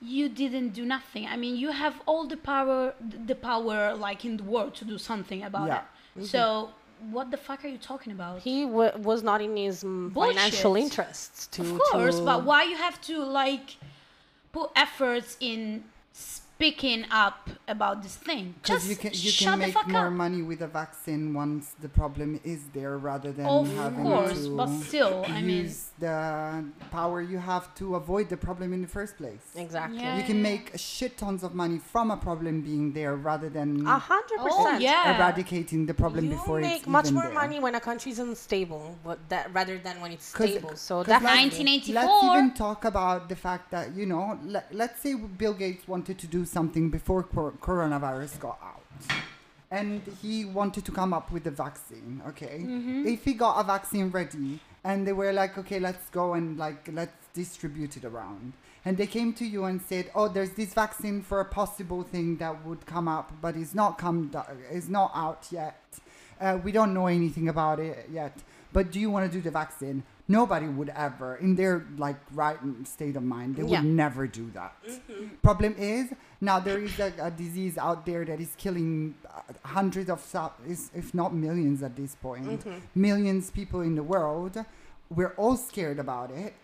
you didn't do nothing? I mean, you have all the power, the power like in the world to do something about Yeah. it. Mm-hmm. So what the fuck are you talking about? He w- was not in his mm, financial interests to. of course, to but why you have to like put efforts in speaking up about this thing? Because Just you can you can the make fuck more up. money with a vaccine once the problem is there rather than Of having course, to but still, I mean, use the power you have to avoid the problem in the first place. Exactly. Yeah. You can make shit tons of money from a problem being there rather than A hundred oh percent. eradicating the problem you before make much more there. money when a country's unstable, but that rather than when it's stable. So 'cause that like- 1984. Let's even talk about the fact that you know, let, let's say Bill Gates wanted to do something before cor- coronavirus got out, and he wanted to come up with a vaccine. Okay, if he got a vaccine ready, and they were like, okay, let's go and like let's distribute it around. And they came to you and said, "Oh, there's this vaccine for a possible thing that would come up, but it's not come, it's not out yet. Uh, we don't know anything about it yet. But do you want to do the vaccine?" Nobody would ever, in their like right state of mind, they would Yeah. never do that. Problem is now there is a, a disease out there that is killing uh, hundreds of, thou- is- if not millions at this point. point, millions people in the world. We're all scared about it.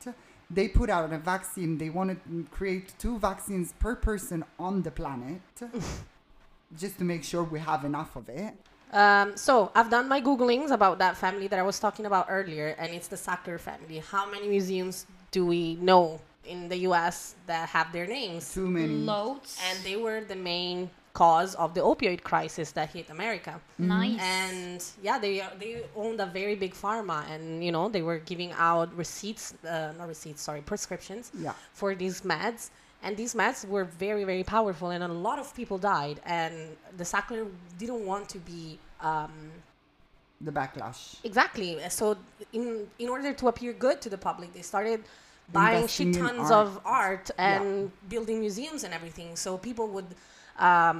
They put out a vaccine. They want to create two vaccines per person on the planet, just to make sure we have enough of it. Um, so I've done my googlings about that family that I was talking about earlier, and it's the Sackler family. How many museums do we know in the U.S. that have their names? Too many. loads. And they were the main cause of the opioid crisis that hit America. nice. And yeah, they they owned a very big pharma, and you know they were giving out receipts, uh, not receipts, sorry, prescriptions Yeah. for these meds. And these meds were very, very powerful, and a lot of people died. And the Sackler didn't want to be um, The backlash. exactly. So, in in order to appear good to the public, they started buying Investing shit tons art. of art and building museums and everything. So people would, um,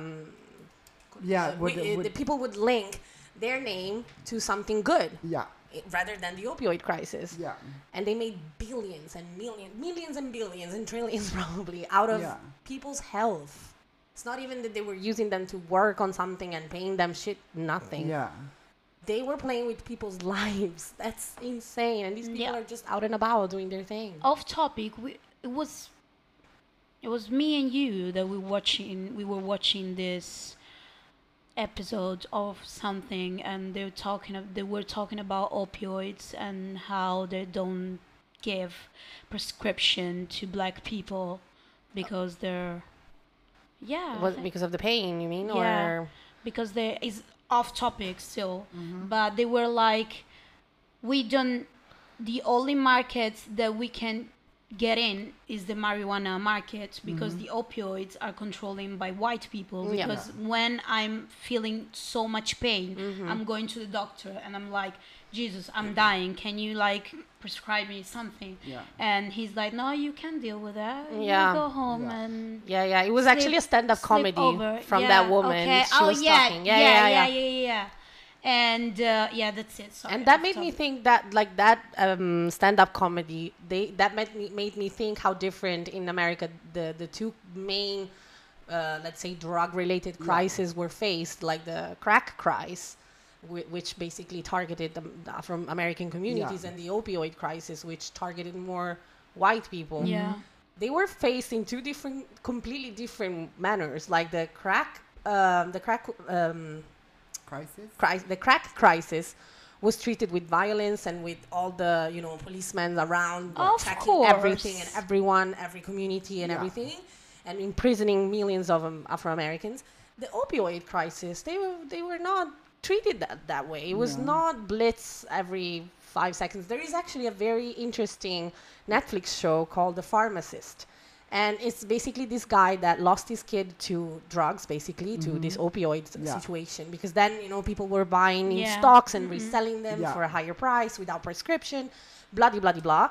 Yeah. uh, would- we- would- the people would link their name to something good yeah. rather than the opioid crisis. Yeah. And they made billions and millions, millions and billions and trillions probably out of Yeah. people's health. It's not even that they were using them to work on something and paying them shit, nothing. Yeah. They were playing with people's lives. That's insane. And these people Yeah. are just out and about doing their thing. off topic we it was it was me and you that we watching we were watching this episode of something and they were talking they were talking about opioids and how they don't give prescription to black people because they're yeah Was think- because of the pain, you mean? Yeah. Or because there is off topic still Mm-hmm. but they were like we don't the only markets that we can get in is the marijuana market because mm-hmm. the opioids are controlling by white people Yeah. because when i'm feeling so much pain mm-hmm. i'm going to the doctor and i'm like jesus i'm mm-hmm. dying can you like prescribe me something Yeah. and he's like no you can deal with that You Yeah. go home Yeah. and Yeah, yeah. It was sleep- actually a stand-up comedy over. from Yeah, that woman. okay. She oh was yeah, talking. Yeah, yeah, yeah, yeah, yeah. yeah, yeah. And uh, yeah, that's it. Sorry, and that made me think that like that um, stand-up comedy they that made me made me think how different in america the the two main uh, let's say drug related crises were faced like the crack crisis which basically targeted the, afro american communities and the opioid crisis which targeted more white people. Yeah. they were faced in two different completely different manners like the crack um, the crack um, Crisis. cri- the crack crisis was treated with violence and with all the you know policemen around Of attacking everything and everyone every community and Yeah. everything and imprisoning millions of um, afro americans the opioid crisis they were they were not treated that, that way it was No. not blitz every five seconds there is actually a very interesting netflix show called the pharmacist and it's basically this guy that lost his kid to drugs basically to mm-hmm. this opioid Yeah. situation because then you know people were buying in Yeah. stocks and mm-hmm. reselling them Yeah. for a higher price without prescription blah blah blah blah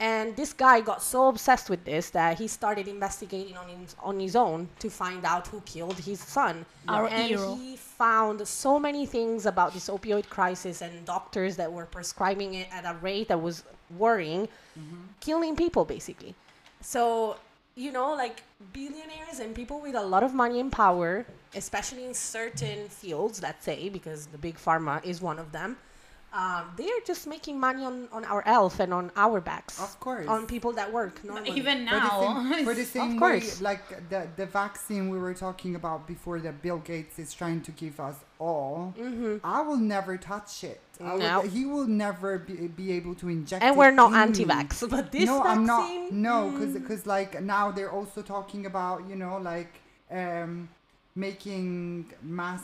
and this guy got so obsessed with this that he started investigating on his, on his own to find out who killed his son Our and hero. he found so many things about this opioid crisis and doctors that were prescribing it at a rate that was worrying mm-hmm. killing people basically so you know like billionaires and people with a lot of money and power especially in certain fields let's say because the big pharma is one of them um, they're just making money on, on our health and on our backs Of course. on people that work normally. Even For the now, same, for the same way, course. like the, the vaccine we were talking about before that Bill Gates is trying to give us all, I will never touch it. I will- he will never be, be able to inject and we're not anti-vax but this no, vaccine I'm not. No, because like now they're also talking about you know like um, making mass.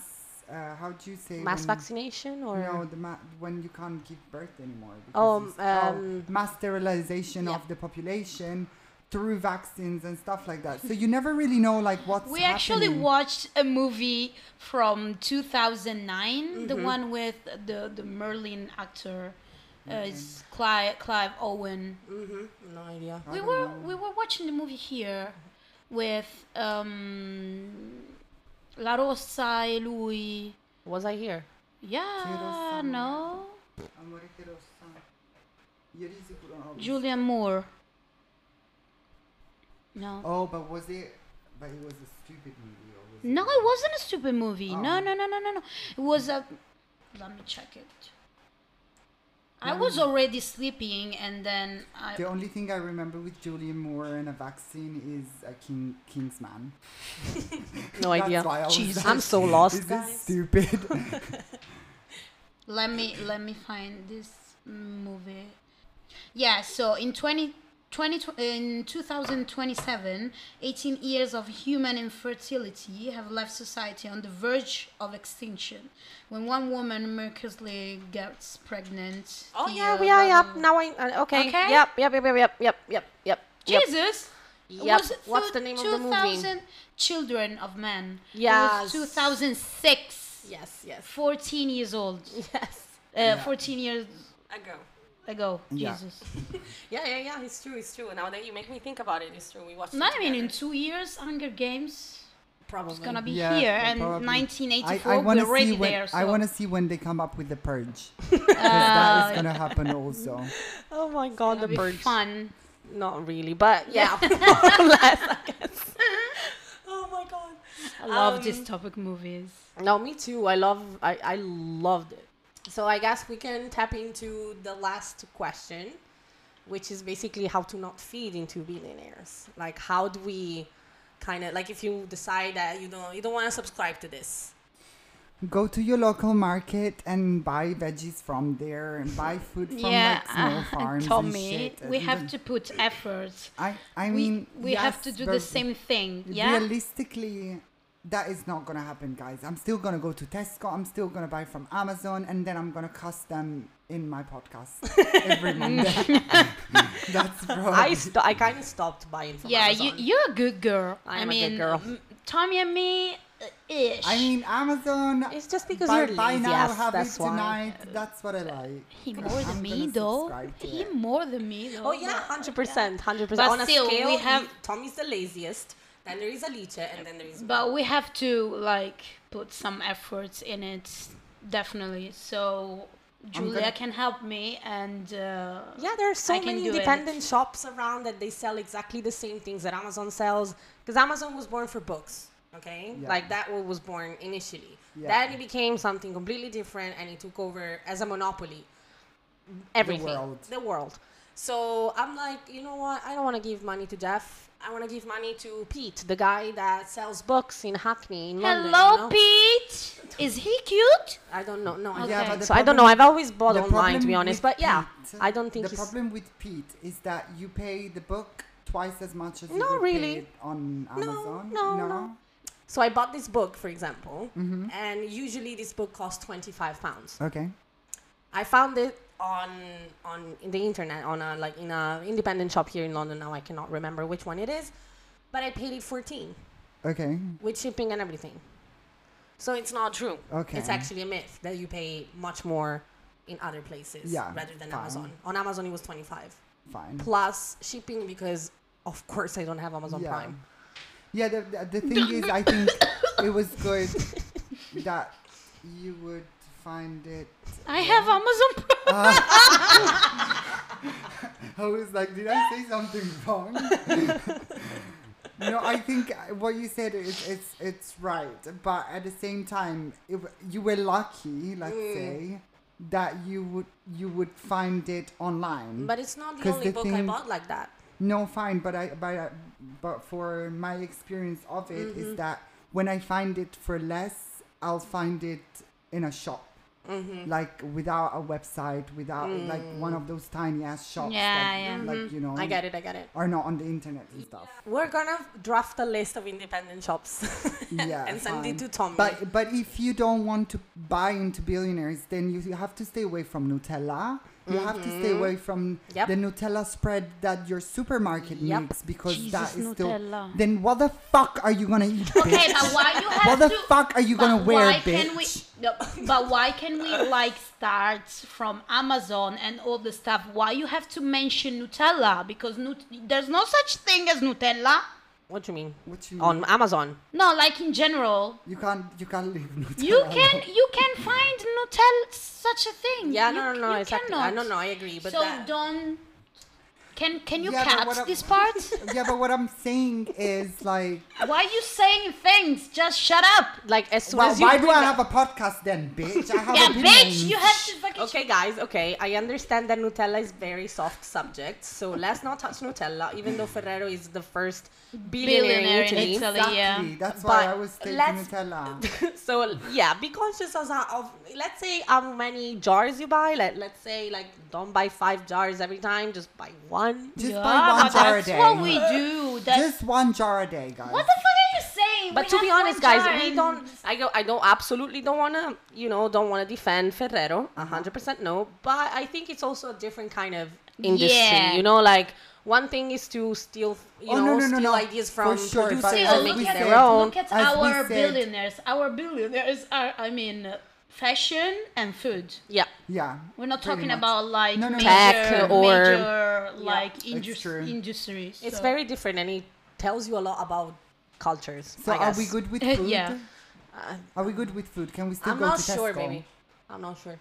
Uh, how do you say mass when- vaccination or No, the ma- when you can't give birth anymore. Oh, because it's- um, mass sterilization yeah. of the population through vaccines and stuff like that. So you never really know like what's we actually happening. watched a movie from 2009, Mm-hmm. the one with the the Merlin actor. Uh, it's Clive, Clive Owen. hmm no idea We were know. we were watching the movie here with um, La Rossa e lui. was i here Yeah, Rossa. no. Amore che lo sa. Sicuro non. Julianne Moore. No. Oh, but was it? But it was a stupid movie. Or was No, it wasn't a stupid movie. Oh. No, Oh. no, no, no, no, no. It was a. Let me check it. I um, was already sleeping, and then I. The only thing I remember with Julianne Moore and a vaccine is a King Kingsman. no idea why I was Jesus. like, i'm so lost Is this guys stupid? Let me let me find this movie. Yeah, so in 20, 20, in 2027, 18 years of human infertility have left society on the verge of extinction. When one woman miraculously gets pregnant. Oh the, yeah, yeah, yeah. Um, now I uh, okay. okay. Yep, yep, yep, yep, yep, yep, yep. Jesus. Yep. What's the name of the movie? 2000 Children of Men. Yeah. 2006. Yes, yes. 14 years old. Yes. Uh, yeah. 14 years ago ago. go, Jesus. Yeah, yeah, yeah. It's true. It's true. Now that you make me think about it, it's true. We watched. Not it even in two years, Hunger Games probably is gonna be Yeah, here, pro- and probably. 1984 I, I want we're to already see when there. So. I want to see when they come up with the purge. 'Cause that is gonna happen also. oh my god the It'll be birds fun. not really but yeah more or less i guess Oh my god. I love Um, dystopic movies. No, me too. I love I, I loved it. So I guess we can tap into the last question, which is basically how to not feed into billionaires. Like how do we kind of like if you decide that you don't you don't want to subscribe to this. Go to your local market and buy veggies from there and buy food from yeah, like small farms and Tommy, shit. we And have then- to put effort. I I we mean we have yes, to do the same thing. Yeah. Realistically, that is not gonna happen, guys. I'm still gonna go to Tesco. I'm still gonna buy from Amazon, and then I'm gonna cuss them in my podcast every Monday. That's probably. I st- I kind of stopped buying from Amazon. Yeah, Amazon. you you're a good girl. I I, am a good girl. m- Tommy and me, uh, ish. I mean, Amazon. It's just because buy, you're buy lazy. now, yes, have that's it why. tonight. That's what I like. he more than me though. He it. more than me though. Oh yeah, hundred percent, hundred But percent. On a still, scale, we we have- Tommy's the laziest. Then there is Alice, and then there is. But we have to like put some efforts in it, definitely. So Julia gonna- can help me, and uh, Yeah, there are so I many do it. independent shops around that they sell exactly the same things that Amazon sells. Because Amazon was born for books, okay? Yeah. Like that was born initially. Yeah. Then it became something completely different, and it took over as a monopoly. Everything, world. the world. So I'm like, you know what? I don't want to give money to Jeff. I want to give money to Pete, the guy that sells books in Hackney in London. hello, you know? Pete. Is he cute? I don't know. No, I Okay. Yeah, don't. so I don't know. I've always bought online, to be honest. But yeah, Pete- I don't think the he's. problem with Pete is that you pay the book twice as much as you No, would really. pay it on No, Amazon. no, no. So I bought this book, for example, Mm-hmm. and usually this book costs twenty five pounds. Okay. I found it on on in the internet on a like in a independent shop here in London. Now I cannot remember which one it is, but I paid it fourteen Okay. with shipping and everything. So it's not true. Okay. It's actually a myth that you pay much more in other places Yeah, rather than fine. Amazon. On Amazon it was twenty five Fine. plus shipping because of course I don't have Amazon yeah. Prime. Yeah. The, the, the thing is, I think it was good that you would find it. I have Amazon Prime. I was like, did I say something wrong? no, I think what you said is it's it's right, but at the same time, if you were lucky, let's Mm. say, that you would you would find it online. But it's not the only the book I thing- bought like that. No, fine, but I but I, but for my experience of it is Mm-hmm. that when I find it for less, I'll find it in a shop. Mm-hmm. Like without a website, without like one Mm. of those tiny ass shops Yeah, that, yeah. like you know, I get it, I get it. are not on the internet and stuff. We're gonna draft a list of independent shops Yeah, and send fine. it to Tommy. But but if you don't want to buy into billionaires, then you, you have to stay away from Nutella. You have to stay away from Mm-hmm. Yep. the Nutella spread that your supermarket Yep. makes because Jesus, that is still. Nutella. Then what the fuck are you gonna eat? Okay, bitch? but why you have What the to? fuck are you gonna wear, why bitch? Can we, no, but why can we like start from Amazon and all the stuff? Why you have to mention Nutella? Because nut- there's no such thing as Nutella. What do you mean? What you On Amazon. No, like in general, You can't you can't leave Nutella. you can you can find Nutella such a thing. Yeah, You- no, no, no, you exactly. I cannot. no, no, I agree. But so that, don't. Can can you Yeah, but cut what I'm- this part? yeah, but what I'm saying is like, why are you saying things? Just shut up. like as soon well, as you why do I have a podcast then, bitch? I have Yeah, opinions. bitch, you have to fucking. Okay, guys. Okay, I understand that Nutella is very soft subject, so let's not touch Nutella. Even though Ferrero is the first billionaire, Billionaire in in Italy. Italy. Exactly. yeah. That's why But I was taking Nutella. so yeah, be conscious of, of let's say how many jars you buy. Let let's say like don't buy five jars every time. Just buy one. Just Yeah, buy one but jar a that's day. what we do. That's Just one jar a day, guys. what the fuck are you saying? But We to be honest, guys, jar we don't. I go. I don't absolutely don't wanna. You know, don't wanna defend Ferrero. Uh-huh. A hundred percent no. But I think it's also a different kind of industry. Yeah. You know, like one thing is to steal. You Oh, know, no, no, no, steal no. ideas For from sure, but producers and make their own. Look at As our billionaires. Our billionaires are, I mean, fashion and food. Yeah. Yeah. We're not talking much. about like No, no, no. major, Tech or- major like indus- true. industries. It's so- very different, and it tells you a lot about cultures. So I are we good with food? yeah. Uh, Are we good with food? Can we still I'm go to Tesco? I'm not sure, baby. I'm not sure.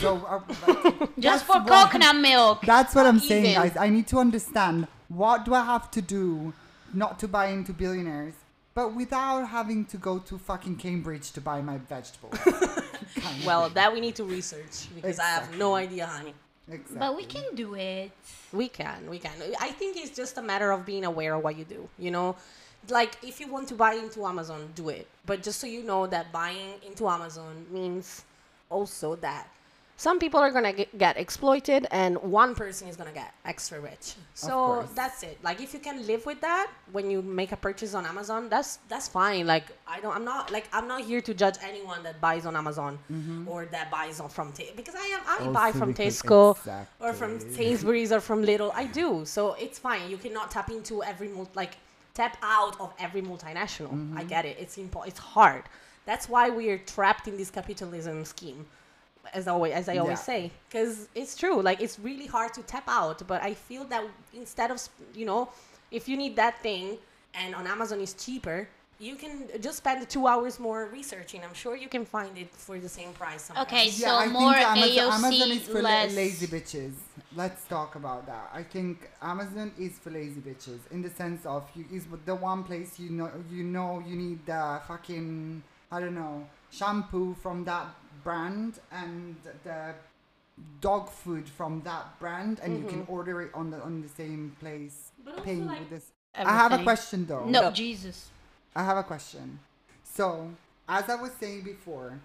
So, uh, just that's for coconut milk. That's what I'm saying, guys. I need to understand what do I have to do not to buy into billionaires, but without having to go to fucking Cambridge to buy my vegetables. Kind of Well, that we need to research because I have no idea, honey. exactly. But we can do it. We can, we can. I think it's just a matter of being aware of what you do. You know, like if you want to buy into Amazon, do it. But just so you know that buying into Amazon means also that some people are gonna get, get exploited, and one person is gonna get extra rich. So that's it. Like if you can live with that when you make a purchase on Amazon, that's that's fine. Like I don't, I'm not like I'm not here to judge anyone that buys on Amazon or that buys on from because I am I Also buy from Tesco or from exactly. Sainsbury's or from little I do. So it's fine. You cannot tap into every mul- like tap out of every multinational. Mm-hmm. I get it. It's impo- It's hard. That's why we're trapped in this capitalism scheme. As always, as I always Yeah. say, because it's true. Like it's really hard to tap out. But I feel that instead of you know, if you need that thing and on Amazon is cheaper, you can just spend two hours more researching. I'm sure you can find it for the same price. somewhere Okay, else. So I more think Amazon, AOC, Amazon is for less- lazy bitches. Let's talk about that. I think Amazon is for lazy bitches in the sense of you is the one place you know you know you need the fucking I don't know shampoo from that brand and the dog food from that brand and you can mm-hmm. order it on the on the same place But also, paying like, with this. I have a question though. No, Jesus. I have a question. So, as I was saying before,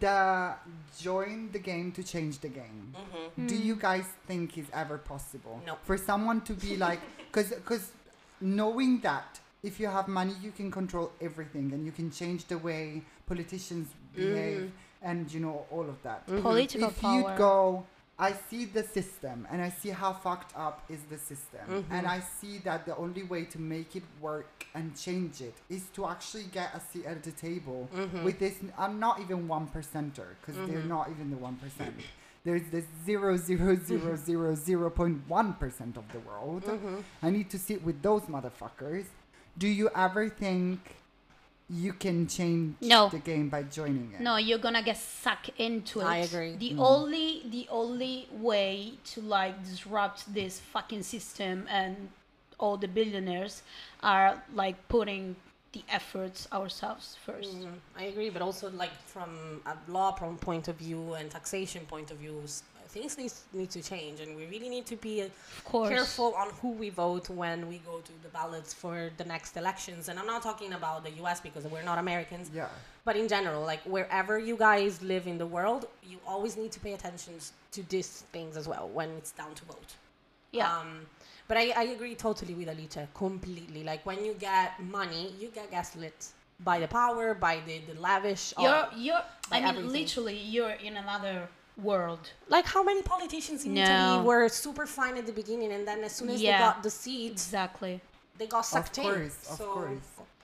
the join the game to change the game. Mm-hmm. Do you hmm. guys think is ever possible? No. For someone to be like, because because knowing that if you have money, you can control everything and you can change the way politicians behave mm-hmm. And you know all of that. Political if power. you go, I see the system and I see how fucked up is the system, Mm-hmm. and I see that the only way to make it work and change it is to actually get a seat at the table Mm-hmm. with this. I'm not even one percenter because they're not even the one percent. There's this zero zero zero zero zero point one percent of the world. Mm-hmm. I need to sit with those motherfuckers. Do you ever think you can change No. the game by joining it? No, you're gonna get sucked into it. I agree. The only the only way to like disrupt this fucking system and all the billionaires are like putting the efforts ourselves 1st Mhm. I agree, but also like from a law pro- point of view and taxation point of view, s- things need, need to change, and we really need to be uh, Of course. careful on who we vote when we go to the ballots for the next elections. And I'm not talking about the U.S. because we're not Americans, Yeah. but in general, like wherever you guys live in the world, you always need to pay attention to these things as well when it's down to vote. Yeah. Um, but I, I agree totally with Alicia, completely. Like when you get money, you get gaslit by the power, by the, the lavish. you're you're by I mean everything. literally you're in another world. like how many politicians in No. Italy were super fine at the beginning, and then as soon as Yeah. they got the seats, Exactly. they got Of sucked in. of So- course.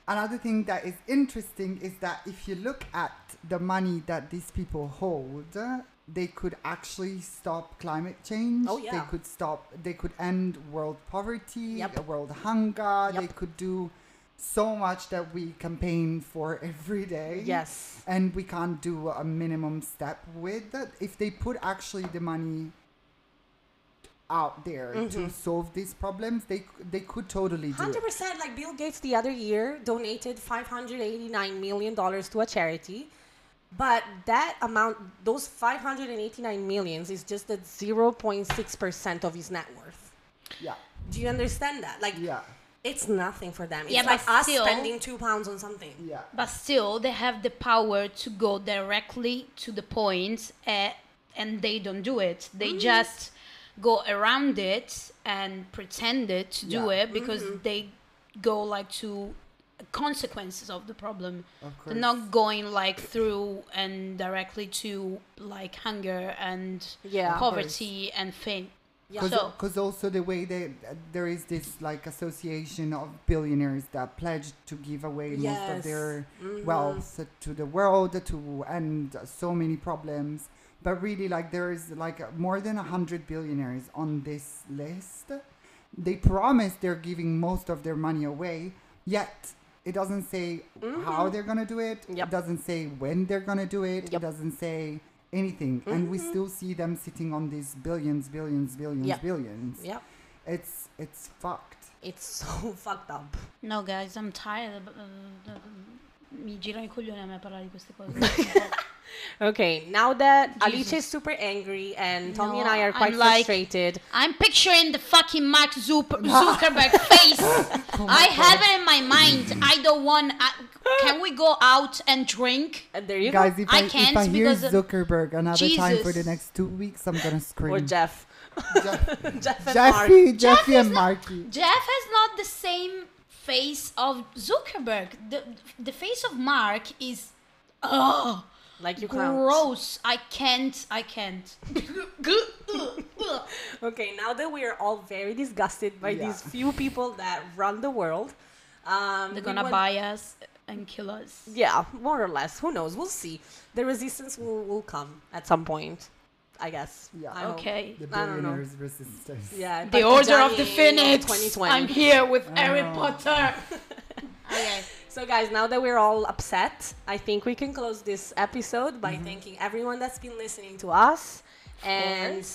Another thing that is interesting is that if you look at the money that these people hold, they could actually stop climate change. Oh, yeah. They could stop. They could end world poverty, Yep. world hunger. Yep. They could do so much that we campaign for every day. Yes. And we can't do a minimum step with that. If they put actually the money out there Mm-hmm. to solve these problems, they they could totally do it. Hundred percent. Like Bill Gates the other year donated five hundred eighty nine million dollars to a charity, but that amount, those five hundred and eighty nine millions, is just at zero point six percent of his net worth. Yeah. Do you understand that? Like, Yeah. It's nothing for them. It's Yeah, like but us still- spending two pounds on something. Yeah. But still, they have the power to go directly to the point, uh, and they don't do it. They Mm. just go around it and pretend it to do it because they go like to consequences of the problem. Of They're not going like through and directly to like hunger and Yeah. Poverty and fame. Yeah. So Because also the way they there is this like association of billionaires that pledged to give away most of Yes. their Mhm. wealth to the world to end so many problems. But really, like there is like more than a hundred billionaires on this list. They promise they're giving most of their money away, yet it doesn't say how they're gonna do it. Mm-hmm. Yep. It doesn't say when they're gonna do it. It doesn't say anything, and we still see them sitting on these billions, billions, billions, Yep. billions. Yep. It's it's fucked. It's so fucked up. no guys, I'm tired. uh, uh, mi girano i coglioni a me parlare di queste cose. Okay, now that Jesus. Alicia is super angry and Tommy No, and I are I'm quite like- frustrated, I'm picturing the fucking Mark Zup- Zuckerberg face oh I have it in my mind. I don't want. I, can we go out and drink? And there you Guys, go. if I I, if can't I hear because of- Zuckerberg another time for the Jesus. next two weeks, I'm gonna scream. Or Jeff. Jeff- Jeff and Mark. Jeffy, Jeffy is and not- Marky. Jeff has not the same face of Zuckerberg. The the face of Mark is oh Like you can't. gross. I can't. I can't. Okay, now that we are all very disgusted by Yeah. these few people that run the world, um, They're we gonna want- buy us and kill us. Yeah, more or less. Who knows? We'll see. The resistance will, will come at some point, I guess. Yeah. I hope. Okay. The I don't know. billionaires resistance. Yeah. The Order of the Partigiani Phoenix. 2020. I'm here with Harry Oh. Potter. okay. So, guys, now that we're all upset, I think we can close this episode by mm-hmm. thanking everyone that's been listening to us. And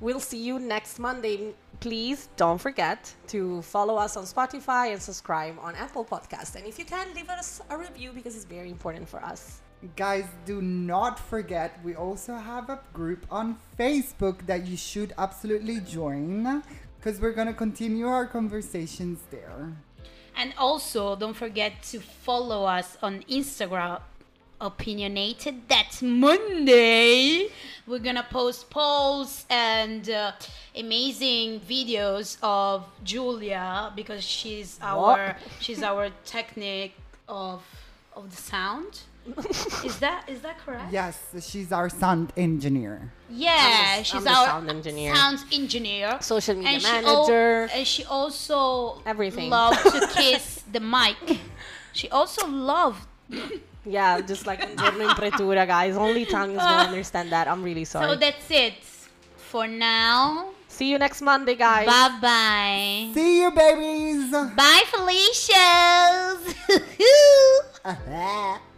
we'll see you next Monday. Please don't forget to follow us on Spotify and subscribe on Apple Podcast. And if you can, leave us a review because it's very important for us. Guys, do not forget we also have a group on Facebook that you should absolutely join because we're gonna continue our conversations there. And also, don't forget to follow us on Instagram. Opinionated. That's Monday. We're gonna post polls and uh, amazing videos of Julia because she's our she's our technique of of the sound. is that is that correct? Yes, she's our sound engineer. Yeah, I'm the- she's I'm our sound engineer. sounds engineer. Social media and she al- manager. and she also Everything. loved to kiss the mic. She also loved. Yeah, just like un giorno in pretura, guys. Only tongues will understand that. I'm really sorry. So that's it for now. See you next Monday, guys. Bye bye. See you, babies. Bye, Felicia's.